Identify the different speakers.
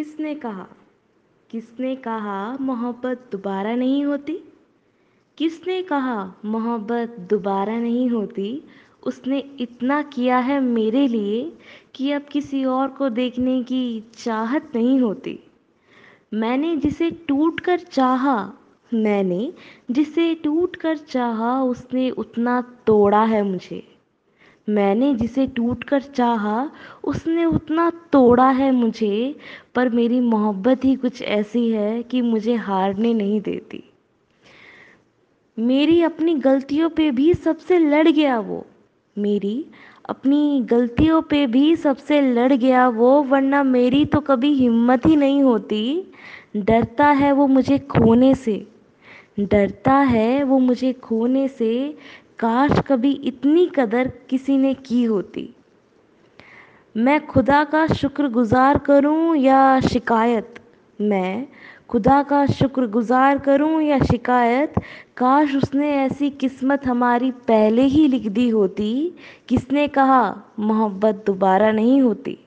Speaker 1: किसने कहा? किसने कहा मोहब्बत दोबारा नहीं होती? किसने कहा मोहब्बत दोबारा नहीं होती? उसने इतना किया है मेरे लिए कि अब किसी और को देखने की चाहत नहीं होती। मैंने जिसे टूट कर चाहा, मैंने जिसे टूट कर चाहा, उसने उतना तोड़ा है मुझे। मैंने जिसे टूट कर चाहा, उसने उतना तोड़ा है मुझे, पर मेरी मोहब्बत ही कुछ ऐसी है कि मुझे हारने नहीं देती। मेरी अपनी गलतियों पे भी सबसे लड़ गया वो। मेरी अपनी गलतियों पे भी सबसे लड़ गया वो, वरना मेरी तो कभी हिम्मत ही नहीं होती। डरता है वो मुझे खोने से। डरता है वो मुझे खोने से। काश कभी इतनी कदर किसी ने की होती। मैं खुदा का शुक्रगुज़ार करूँ या शिकायत? मैं खुदा का शुक्रगुज़ार करूँ या शिकायत? काश उसने ऐसी किस्मत हमारी पहले ही लिख दी होती, किसने कहा, मोहब्बत दोबारा नहीं होती।